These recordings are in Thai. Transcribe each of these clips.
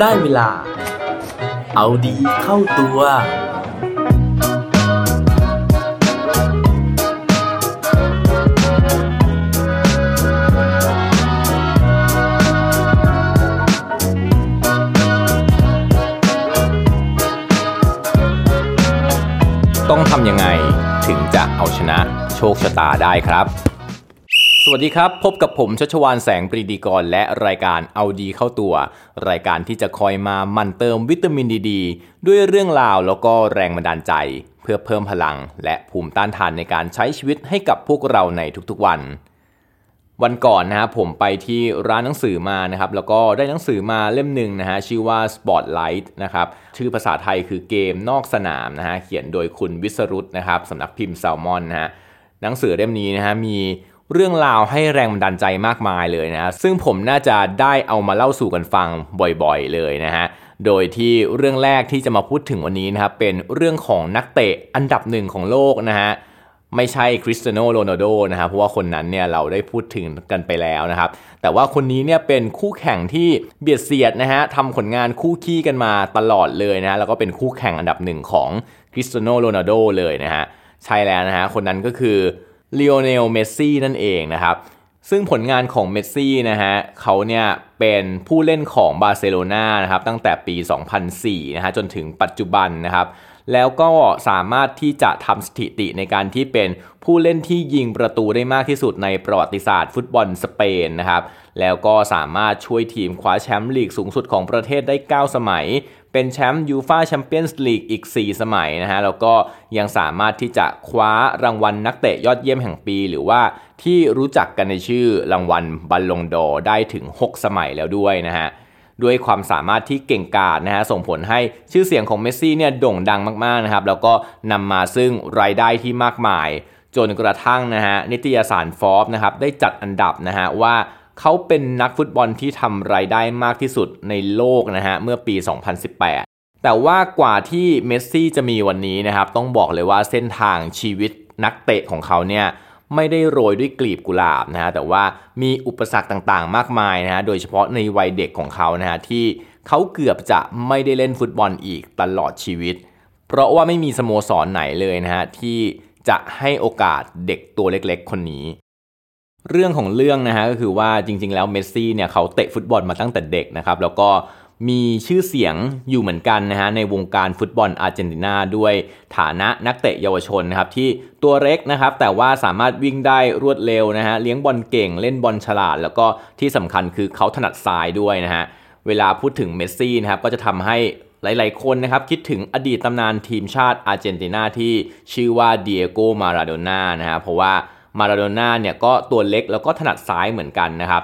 ได้เวลา เอาดีเข้าตัว ต้องทำยังไงถึงจะเอาชนะโชคชะตาได้ครับ สวัสดีครับ พบกับผมชัชวานแสงปรีดีกร และรายการเอาดีเข้าตัว รายการที่จะคอยมามันเติมวิตามินดีดด้วยเรื่องราวแล้วก็แรงบันดาลใจ เพื่อเพิ่มพลัง และภูมิต้านทานในการใช้ชีวิตให้กับพวกเราในทุกๆวัน วันก่อนนะครับผมไปที่ร้านหนังสือมานะครับแล้วก็ได้หนังสือมาเล่มหนึ่งนะฮะชื่อว่า Spotlight นะครับชื่อภาษาไทยคือเกมนอกสนามนะฮะเขียนโดยคุณวิสรุตนะครับสำนักพิมพ์แซลมอนนะฮะหนังสือเล่มนี้นะฮะมี เรื่องราวให้แรงบันดาลใจมากมายเลยนะซึ่งผมน่าจะได้เอามาเล่าสู่กันฟังบ่อยๆเลยนะฮะโดยที่เรื่องแรกที่จะมาพูดถึงวันนี้นะครับเป็นเรื่องของนักเตะอันดับหนึ่งของโลกนะฮะไม่ใช่คริสเตียโนโรนัลโดนะครับเพราะว่าคนนั้นเนี่ยเราได้พูดถึงกันไปแล้วนะครับ แต่ว่าคนนี้เนี่ยเป็นคู่แข่งที่เบียดเสียดนะฮะทำผลงานคู่ขี้กันมาตลอดเลยนะฮะแล้วก็เป็นคู่แข่งอันดับหนึ่งของคริสเตียโนโรนัลโดเลยนะฮะใช่แล้วนะฮะคนนั้นก็คือ เลโอเนล เมสซี่นั่นเองนะครับ ซึ่งผลงานของเมสซี่นะฮะเขาเนี่ยเป็นผู้เล่นของบาร์เซโลนานะครับตั้งแต่ปี 2004 นะฮะจนถึงปัจจุบันนะครับ แล้วก็สามารถที่จะทำสถิติในการที่เป็นผู้เล่นที่ยิงประตูได้มากที่สุดในประวัติศาสตร์ฟุตบอลสเปนนะครับ แล้วก็สามารถช่วยทีมคว้าแชมป์ลีกสูงสุดของประเทศได้ 9 สมัย เป็นแชมป์ยูฟาแชมเปี้ยนส์ลีกอีก 4 สมัยนะฮะ แล้วก็ยังสามารถที่จะคว้ารางวัลนักเตะยอดเยี่ยมแห่งปี หรือว่าที่รู้จักกันในชื่อรางวัลบัลลงดอได้ถึง 6 สมัยแล้วด้วยนะฮะด้วยความสามารถที่เก่งกาจนะฮะส่งผลให้ชื่อเสียงของเมสซี่เนี่ยโด่งดังมากๆนะครับแล้วก็นำมาซึ่งรายได้ที่มากมาย จนกระทั่งนะฮะนิตยสารฟอร์บนะครับได้จัดอันดับนะฮะว่า เขาเป็นนักฟุตบอลที่ทำรายได้มากที่สุดในโลกนะฮะเมื่อปี 2018 แต่ว่ากว่าที่เมสซี่จะมีวันนี้นะครับต้องบอกเลยว่าเส้นทางชีวิตนักเตะของเขาเนี่ยไม่ได้โรยด้วยกลีบกุหลาบนะฮะแต่ว่ามีอุปสรรคต่างๆ มากมายนะฮะโดยเฉพาะในวัยเด็กของเขานะฮะที่เขาเกือบจะไม่ได้เล่นฟุตบอลอีกตลอดชีวิต เพราะว่าไม่มีสโมสรไหนเลยนะฮะที่จะให้โอกาสเด็กตัวเล็กๆ คนนี้ เรื่องของเรื่องนะฮะก็คือว่าจริง ๆ แล้วเมสซี่เนี่ยเขาเตะฟุตบอลมาตั้งแต่เด็กนะครับแล้วก็มีชื่อเสียงอยู่เหมือนกันนะฮะในวงการฟุตบอลอาร์เจนตินาด้วยฐานะนักเตะเยาวชนนะครับที่ตัวเล็กนะครับแต่ว่าสามารถวิ่งได้รวดเร็วนะฮะเลี้ยงบอลเก่งเล่นบอลฉลาด แล้วก็ที่สำคัญคือเขาถนัดซ้ายด้วยนะฮะเวลาพูดถึงเมสซี่นะครับก็จะทำให้หลาย ๆ คนนะครับคิดถึงอดีตตำนานทีมชาติอาร์เจนตินาที่ชื่อว่าเดียโกมาราโดน่านะฮะเพราะว่า มาราโดน่าเนี่ยก็ตัวเล็กแล้วก็ถนัดซ้ายเหมือนกันนะครับ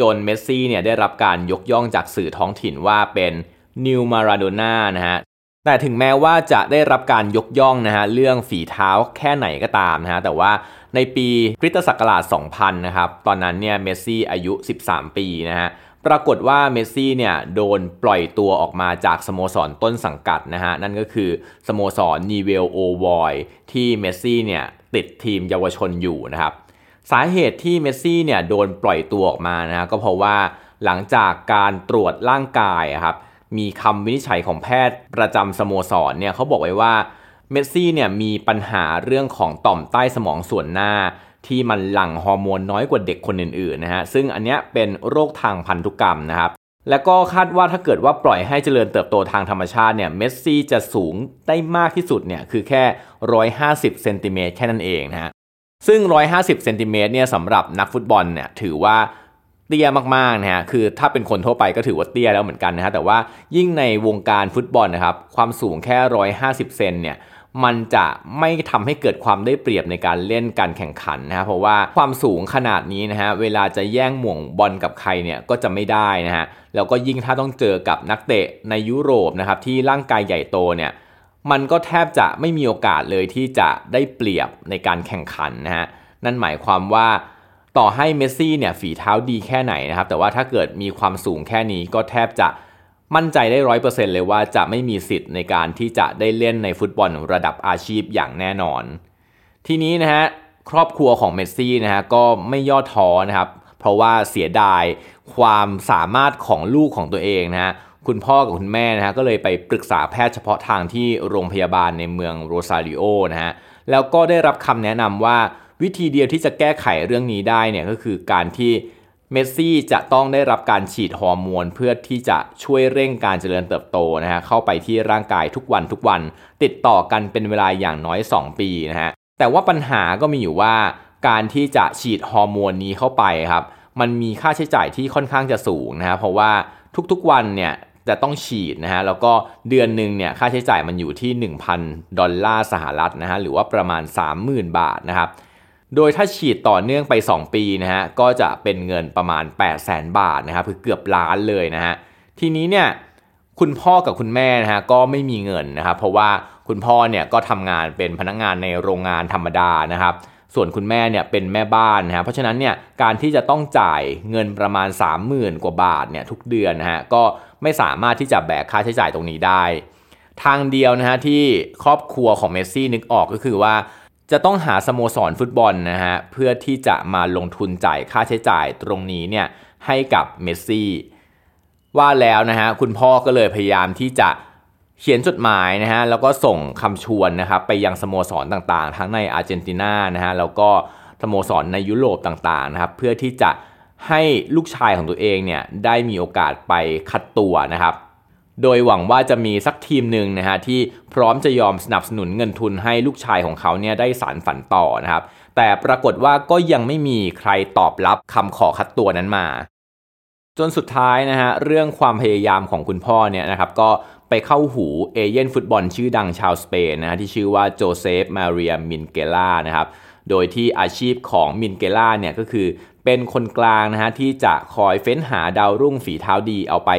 จนเมสซี่เนี่ยได้รับการยกย่องจากสื่อท้องถิ่นว่าเป็นNew มาราโดน่านะฮะแต่ถึงแม้ว่าจะได้รับการยกย่องนะฮะเรื่องฝีเท้าแค่ไหนก็ตามนะฮะแต่ว่าในปีคริสตศักราช 2000 นะครับ ตอนนั้นเนี่ยเมสซี่อายุ 13 ปีนะฮะ ปรากฏว่าเมสซี่เนี่ยโดนปล่อยตัวออกมาจากสโมสรต้นสังกัดนะฮะ นั่นก็คือสโมสรนีเวลโอวอยที่เมสซี่เนี่ยติดทีมเยาวชนอยู่นะครับ สาเหตุที่เมสซี่เนี่ยโดนปล่อยตัวออกมานะก็เพราะว่าหลังจากการตรวจร่างกายครับมีคำวินิจฉัยของแพทย์ประจำสโมสรเนี่ยเขาบอกไว้ว่าเมสซี่เนี่ยมีปัญหาเรื่องของต่อมใต้สมองส่วนหน้า ที่มันหลั่งฮอร์โมนน้อยกว่าเด็กคนอื่นๆนะฮะซึ่งอันเนี้ยเป็นโรคทางพันธุกรรมนะครับแล้วก็คาดว่าถ้าเกิดว่าปล่อยให้เจริญเติบโตทางธรรมชาติเนี่ยเมสซี่จะสูงได้มากที่สุดเนี่ยคือแค่ 150เซนติเมตรแค่นั้นเองนะฮะซึ่ง 150เซนติเมตรเนี่ยสำหรับนักฟุตบอลเนี่ยถือว่าเตี้ยมากๆนะฮะคือถ้าเป็นคนทั่วไปก็ถือว่าเตี้ยแล้วเหมือนกันนะฮะแต่ว่ายิ่งในวงการฟุตบอลนะครับความสูงแค่ 150 เซนเนี่ย มันจะไม่ทำให้เกิดความได้เปรียบในการเล่นการแข่งขันนะฮะเพราะว่าความสูงขนาดนี้นะฮะเวลาจะแย่งหม่วงบอลกับใครเนี่ยก็จะไม่ได้นะฮะแล้วก็ยิ่งถ้าต้องเจอกับนักเตะในยุโรปนะครับที่ร่างกายใหญ่โตเนี่ยมันก็แทบจะไม่มีโอกาสเลยที่จะได้เปรียบในการแข่งขันนะฮะนั่นหมายความว่าต่อให้เมสซี่เนี่ยฝีเท้าดีแค่ไหนนะครับแต่ว่าถ้าเกิดมีความสูงแค่นี้ก็แทบจะ มั่นใจได้ร้อยเปอร์เซ็นต์เลยว่าจะไม่มีสิทธิ์ในการที่จะได้เล่นในฟุตบอลระดับอาชีพอย่างแน่นอน ทีนี้นะฮะครอบครัวของเมสซี่นะฮะก็ไม่ย่อท้อนะครับ เพราะว่าเสียดายความสามารถของลูกของตัวเองนะฮะคุณพ่อกับคุณแม่นะฮะก็เลยไปปรึกษาแพทย์เฉพาะทางที่โรงพยาบาลในเมืองโรซาริโอนะฮะแล้วก็ได้รับคำแนะนำว่าวิธีเดียวที่จะแก้ไขเรื่องนี้ได้เนี่ยก็คือการที่ เมสซี่จะต้องได้รับการฉีดฮอร์โมนเพื่อที่จะช่วยเร่งการเจริญเติบโตนะฮะเข้าไปที่ร่างกายทุกวันทุกวัน ติดต่อกันเป็นเวลาอย่างน้อย 2 ปีนะฮะแต่ว่าปัญหาก็มีอยู่ว่า การที่จะฉีดฮอร์โมนนี้เข้าไปครับมันมีค่าใช้จ่ายที่ค่อนข้างจะสูงนะฮะเพราะว่าทุกๆวันเนี่ยจะต้องฉีดนะฮะแล้วก็เดือนหนึ่งเนี่ยค่าใช้จ่ายมันอยู่ที่ 1,000 ดอลลาร์สหรัฐนะฮะหรือว่าประมาณ 30,000 บาทนะครับ โดยถ้าฉีดต่อเนื่องไป 2 ปีนะฮะก็จะเป็นเงินประมาณ 8 0 0 0 0 0 บาทนะครับคือเกือบล้านเลยนะฮะทีนี้เนี่ยคุณพ่อกับคุณแม่นะฮะก็ไม่มีเงินนะครับเพราะว่าคุณพ่อเนี่ยก็ทำงานเป็นพนักงานในโรงงานธรรมดานะครับส่วนคุณแม่เนี่ยเป็นแม่บ้านนะฮะเพราะฉะนั้นเนี่ยการที่จะต้องจ่ายเงินประมาณ 30,000 กว่าบาทเนี่ยทุกเดือนนะฮะก็ไม่สามารถที่จะแบกค่าใช้จ่ายตรงนี้ได้ ทางเดียวนะฮะที่ครอบครัวของเมสซี่นึกออกก็คือว่า จะต้องหาสโมสรฟุตบอลนะฮะเพื่อที่จะมาลงทุนจ่ายค่าใช้จ่ายตรงนี้เนี่ยให้กับเมสซี่ว่าแล้วนะฮะคุณพ่อก็เลยพยายามที่จะเขียนจดหมายนะฮะแล้วก็ส่งคำชวนนะครับไปยังสโมสรต่างๆ ทั้งในอาร์เจนตินานะฮะแล้วก็สโมสรในยุโรปต่างๆนะครับเพื่อที่จะให้ลูกชายของตัวเองเนี่ยได้มีโอกาสไปคัดตัวนะครับ โดยหวังว่าจะมีสักทีมหนึ่งนะฮะที่พร้อมจะยอมสนับสนุนเงินทุนให้ลูกชายของเขาเนี่ยได้สารฝันต่อนะครับ แต่ปรากฏว่าก็ยังไม่มีใครตอบรับคำขอคัดตัวนั้นมา จนสุดท้ายนะฮะเรื่องความพยายามของคุณพ่อเนี่ยนะครับก็ไปเข้าหูเอเย่นฟุตบอลชื่อดังชาวสเปนนะฮะที่ชื่อว่าโจเซฟมาเรียมินเกล่านะครับโดยที่อาชีพของมินเกล่าเนี่ยก็คือ เป็นคนกลางนะฮะที่จะคอยเฟ้นหาดาวรุ่งฝีเท้าดีเอาไป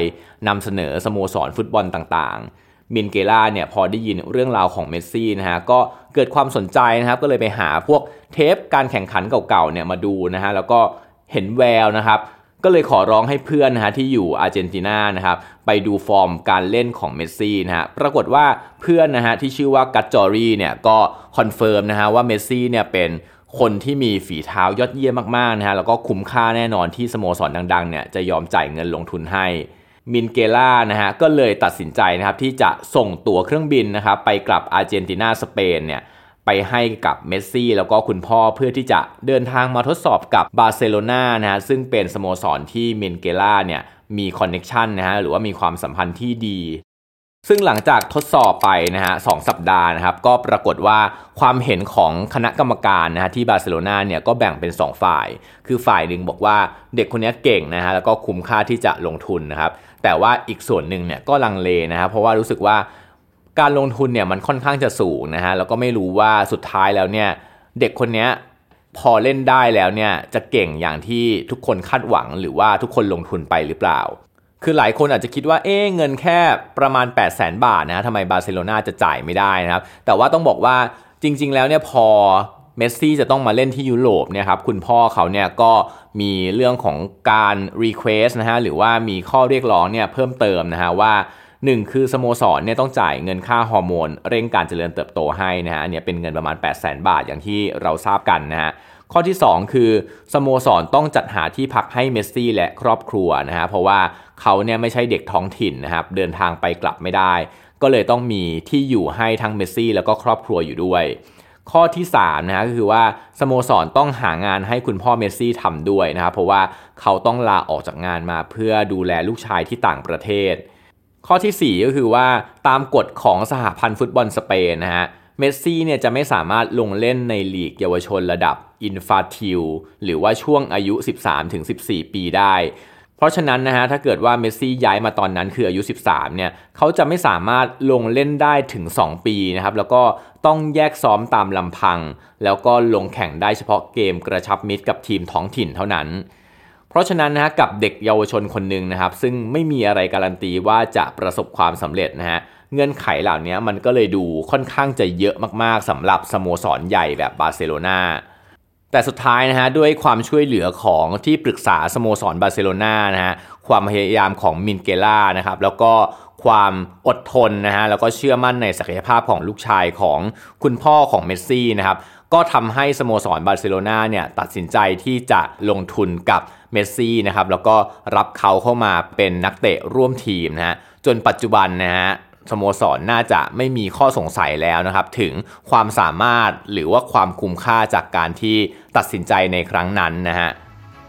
นำเสนอสโมสรฟุตบอลต่างๆ มินเกล่าเนี่ยพอได้ยินเรื่องราวของเมสซี่นะฮะก็เกิดความสนใจนะครับก็เลยไปหาพวกเทปการแข่งขันเก่าๆเนี่ยมาดูนะฮะแล้วก็เห็นแววนะครับก็เลยขอร้องให้เพื่อนนะฮะที่อยู่อาร์เจนตินานะครับไปดูฟอร์มการเล่นของเมสซี่นะฮะปรากฏว่าเพื่อนนะฮะที่ชื่อว่ากัตจอรีเนี่ยก็ confirm นะฮะว่าเมสซี่เนี่ยเป็น คนที่มีฝีเท้ายอดเยี่ยมมากๆนะฮะแล้วก็คุ้มค่าแน่นอนที่สโมสรดังๆเนี่ยจะยอมจ่ายเงินลงทุนให้มินเกล่านะฮะก็เลยตัดสินใจนะครับที่จะส่งตั๋วเครื่องบินนะครับไปกลับอาร์เจนตินาสเปนเนี่ยไปให้กับเมสซี่แล้วก็คุณพ่อเพื่อที่จะเดินทางมาทดสอบกับบาร์เซโลนานะฮะซึ่งเป็นสโมสรที่มินเกล่าเนี่ยมีคอนเน็ชันนะฮะหรือว่ามีความสัมพันธ์ที่ดี ซึ่งหลังจากทดสอบไปนะฮะสสัปดาห์นะครับ ก็ปรากฏว่าความเห็นของคณะกรรมการนะฮะที่บาร์เซโลนาเนี่ยก็แบ่งเป็น 2 ฝ่าย คือฝ่ายหนึ่งบอกว่าเด็กคนนี้เก่งนะฮะแล้วก็คุ้มค่าที่จะลงทุนนะครับ แต่ว่าอีกส่วนหนึ่งเนี่ยก็ลังเลนะครับเพราะว่ารู้สึกว่าการลงทุนเนี่ยมันค่อนข้างจะสูงนะฮะแล้วก็ไม่รู้ว่าสุดท้ายแล้วเนี่ยเด็กคนนี้พอเล่นได้แล้วเนี่ยจะเก่งอย่างที่ทุกคนคาดหวังหรือว่าทุกคนลงทุนไปหรือเปล่า คือหลายคนอาจจะคิดว่าเอ๊เงินแค่ประมาณ 8 0 0แสนบาทนะทำไมบาร์เซโลนาจะจ่ายไม่ได้นะครับ แต่ว่าต้องบอกว่าจริง ๆ แล้วเนี่ยพอเมสซี่จะต้องมาเล่นที่ยุโรปเนี่ยครับคุณพ่อเขาเนี่ยก็มีเรื่องของการ request นะฮะหรือว่ามีข้อเรียกร้องเนี่ยเพิ่มเติมนะฮะว่า 1คือสโมสรเนี่ยต้องจ่ายเงินค่าฮอร์โมน เร่งการเจริญเติบโตให้นะฮะเนี่ยเป็นเงินประมาณ 8 0 0แสนบาทอย่างที่เราทราบกันนะฮะข้อที่ 2 คือสโมสรต้องจัดหาที่พักให้เมสซี่และครอบครัวนะฮะเพราะว่าเขาเนี่ยไม่ใช่เด็กท้องถิ่นนะครับเดินทางไปกลับไม่ได้ ก็เลยต้องมีที่อยู่ให้ทั้งเมสซี่แล้วก็ครอบครัวอยู่ด้วย ข้อที่3นะฮะก็คือว่าสโมสรต้องหางานให้คุณพ่อเมสซี่ทำด้วยนะครับเพราะว่าเขาต้องลาออกจากงานมาเพื่อดูแลลูกชายที่ต่างประเทศ ข้อที่ 4 ก็คือว่าตามกฎของสหพันธ์ฟุตบอลสเปนนะฮะเมสซี่เนี่ยจะไม่สามารถลงเล่นในลีกเยาวชนระดับอินฟาทิลหรือว่าช่วงอายุ 13-14 ปีได้ เพราะฉะนั้นนะฮะถ้าเกิดว่าเมสซี่ย้ายมาตอนนั้นคืออายุ 13 เนี่ยเขาจะไม่สามารถลงเล่นได้ถึง 2 ปีนะครับแล้วก็ต้องแยกซ้อมตามลำพัง แล้วก็ลงแข่งได้เฉพาะเกมกระชับมิตรกับทีมท้องถิ่นเท่านั้น เพราะฉะนั้นนะฮะกับเด็กเยาวชนคนหนึ่งนะครับ ซึ่งไม่มีอะไรการันตีว่าจะประสบความสำเร็จนะฮะเงื่อนไขเหล่านี้มันก็เลยดูค่อนข้างจะเยอะมากๆสำหรับสโมสรใหญ่แบบบาร์เซโลนา แต่สุดท้ายนะฮะด้วยความช่วยเหลือของที่ปรึกษาสโมสรบาร์เซโลนานะฮะความพยายามของมินเกล่านะครับแล้วก็ความอดทนนะฮะแล้วก็เชื่อมั่นในศักยภาพของลูกชายของคุณพ่อของเมสซี่นะครับก็ทำให้สโมสรบาร์เซโลนาเนี่ยตัดสินใจที่จะลงทุนกับเมสซี่นะครับแล้วก็รับเขาเข้ามาเป็นนักเตะร่วมทีมนะฮะจนปัจจุบันนะฮะ สโมสรน่าจะไม่มีข้อสงสัยแล้วนะครับ ถึงความสามารถหรือว่าความคุ้มค่าจากการที่ตัดสินใจในครั้งนั้นนะฮะ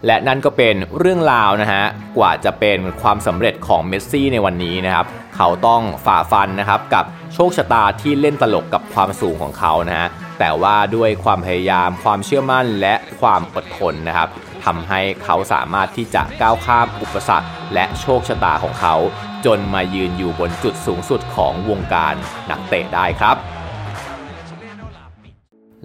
และนั่นก็เป็นเรื่องราวนะฮะกว่าจะเป็นความสำเร็จของเมสซี่ในวันนี้นะครับ เขาต้องฝ่าฟันนะครับกับโชคชะตาที่เล่นตลกกับความสูงของเขานะฮะแต่ว่าด้วยความพยายามความเชื่อมั่นและความอดทนนะครับ ทำให้เขาสามารถที่จะก้าวข้ามอุปสรรค และโชคชะตาของเขา จนมายืนอยู่บนจุดสูงสุดของวงการนักเตะได้ครับ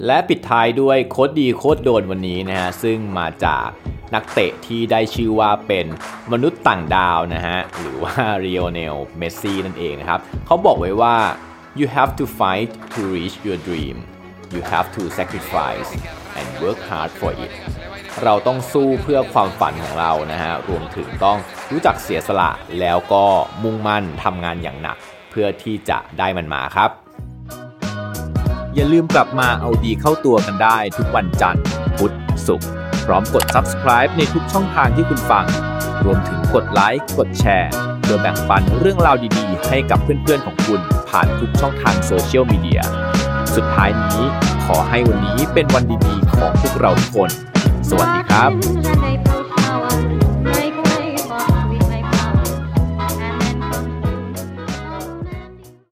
และปิดท้ายด้วยโคตรดีโคตรโดนวันนี้นะฮะซึ่งมาจากนักเตะที่ได้ชื่อว่าเป็นมนุษย์ต่างดาวนะฮะหรือว่าเรียเนลเมสซี่นั่นเองนะครับเขาบอกไว้ว่า you have to fight to reach your dream you have to sacrifice and work hard for it เราต้องสู้เพื่อความฝันของเรานะฮะรวมถึงต้องรู้จักเสียสละแล้วก็มุ่งมั่นทำงานอย่างหนัก เพื่อที่จะได้มันมาครับ อย่าลืมกลับมาเอาดีเข้าตัวกันได้ทุกวันจันทร์พุธศุกร์พร้อมกด subscribe ในทุกช่องทางที่คุณฟัง รวมถึงกดไลค์กดแชร์เพื่อแบ่งปันเรื่องราวดีๆ ให้กับเพื่อนๆของคุณ ผ่านทุกช่องทางโซเชียลมีเดียสุดท้ายนี้ขอให้วันนี้เป็นวันดีๆของพวกเราทุกคน สวัสดีครับ